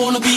Contigo,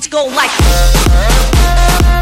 beats go like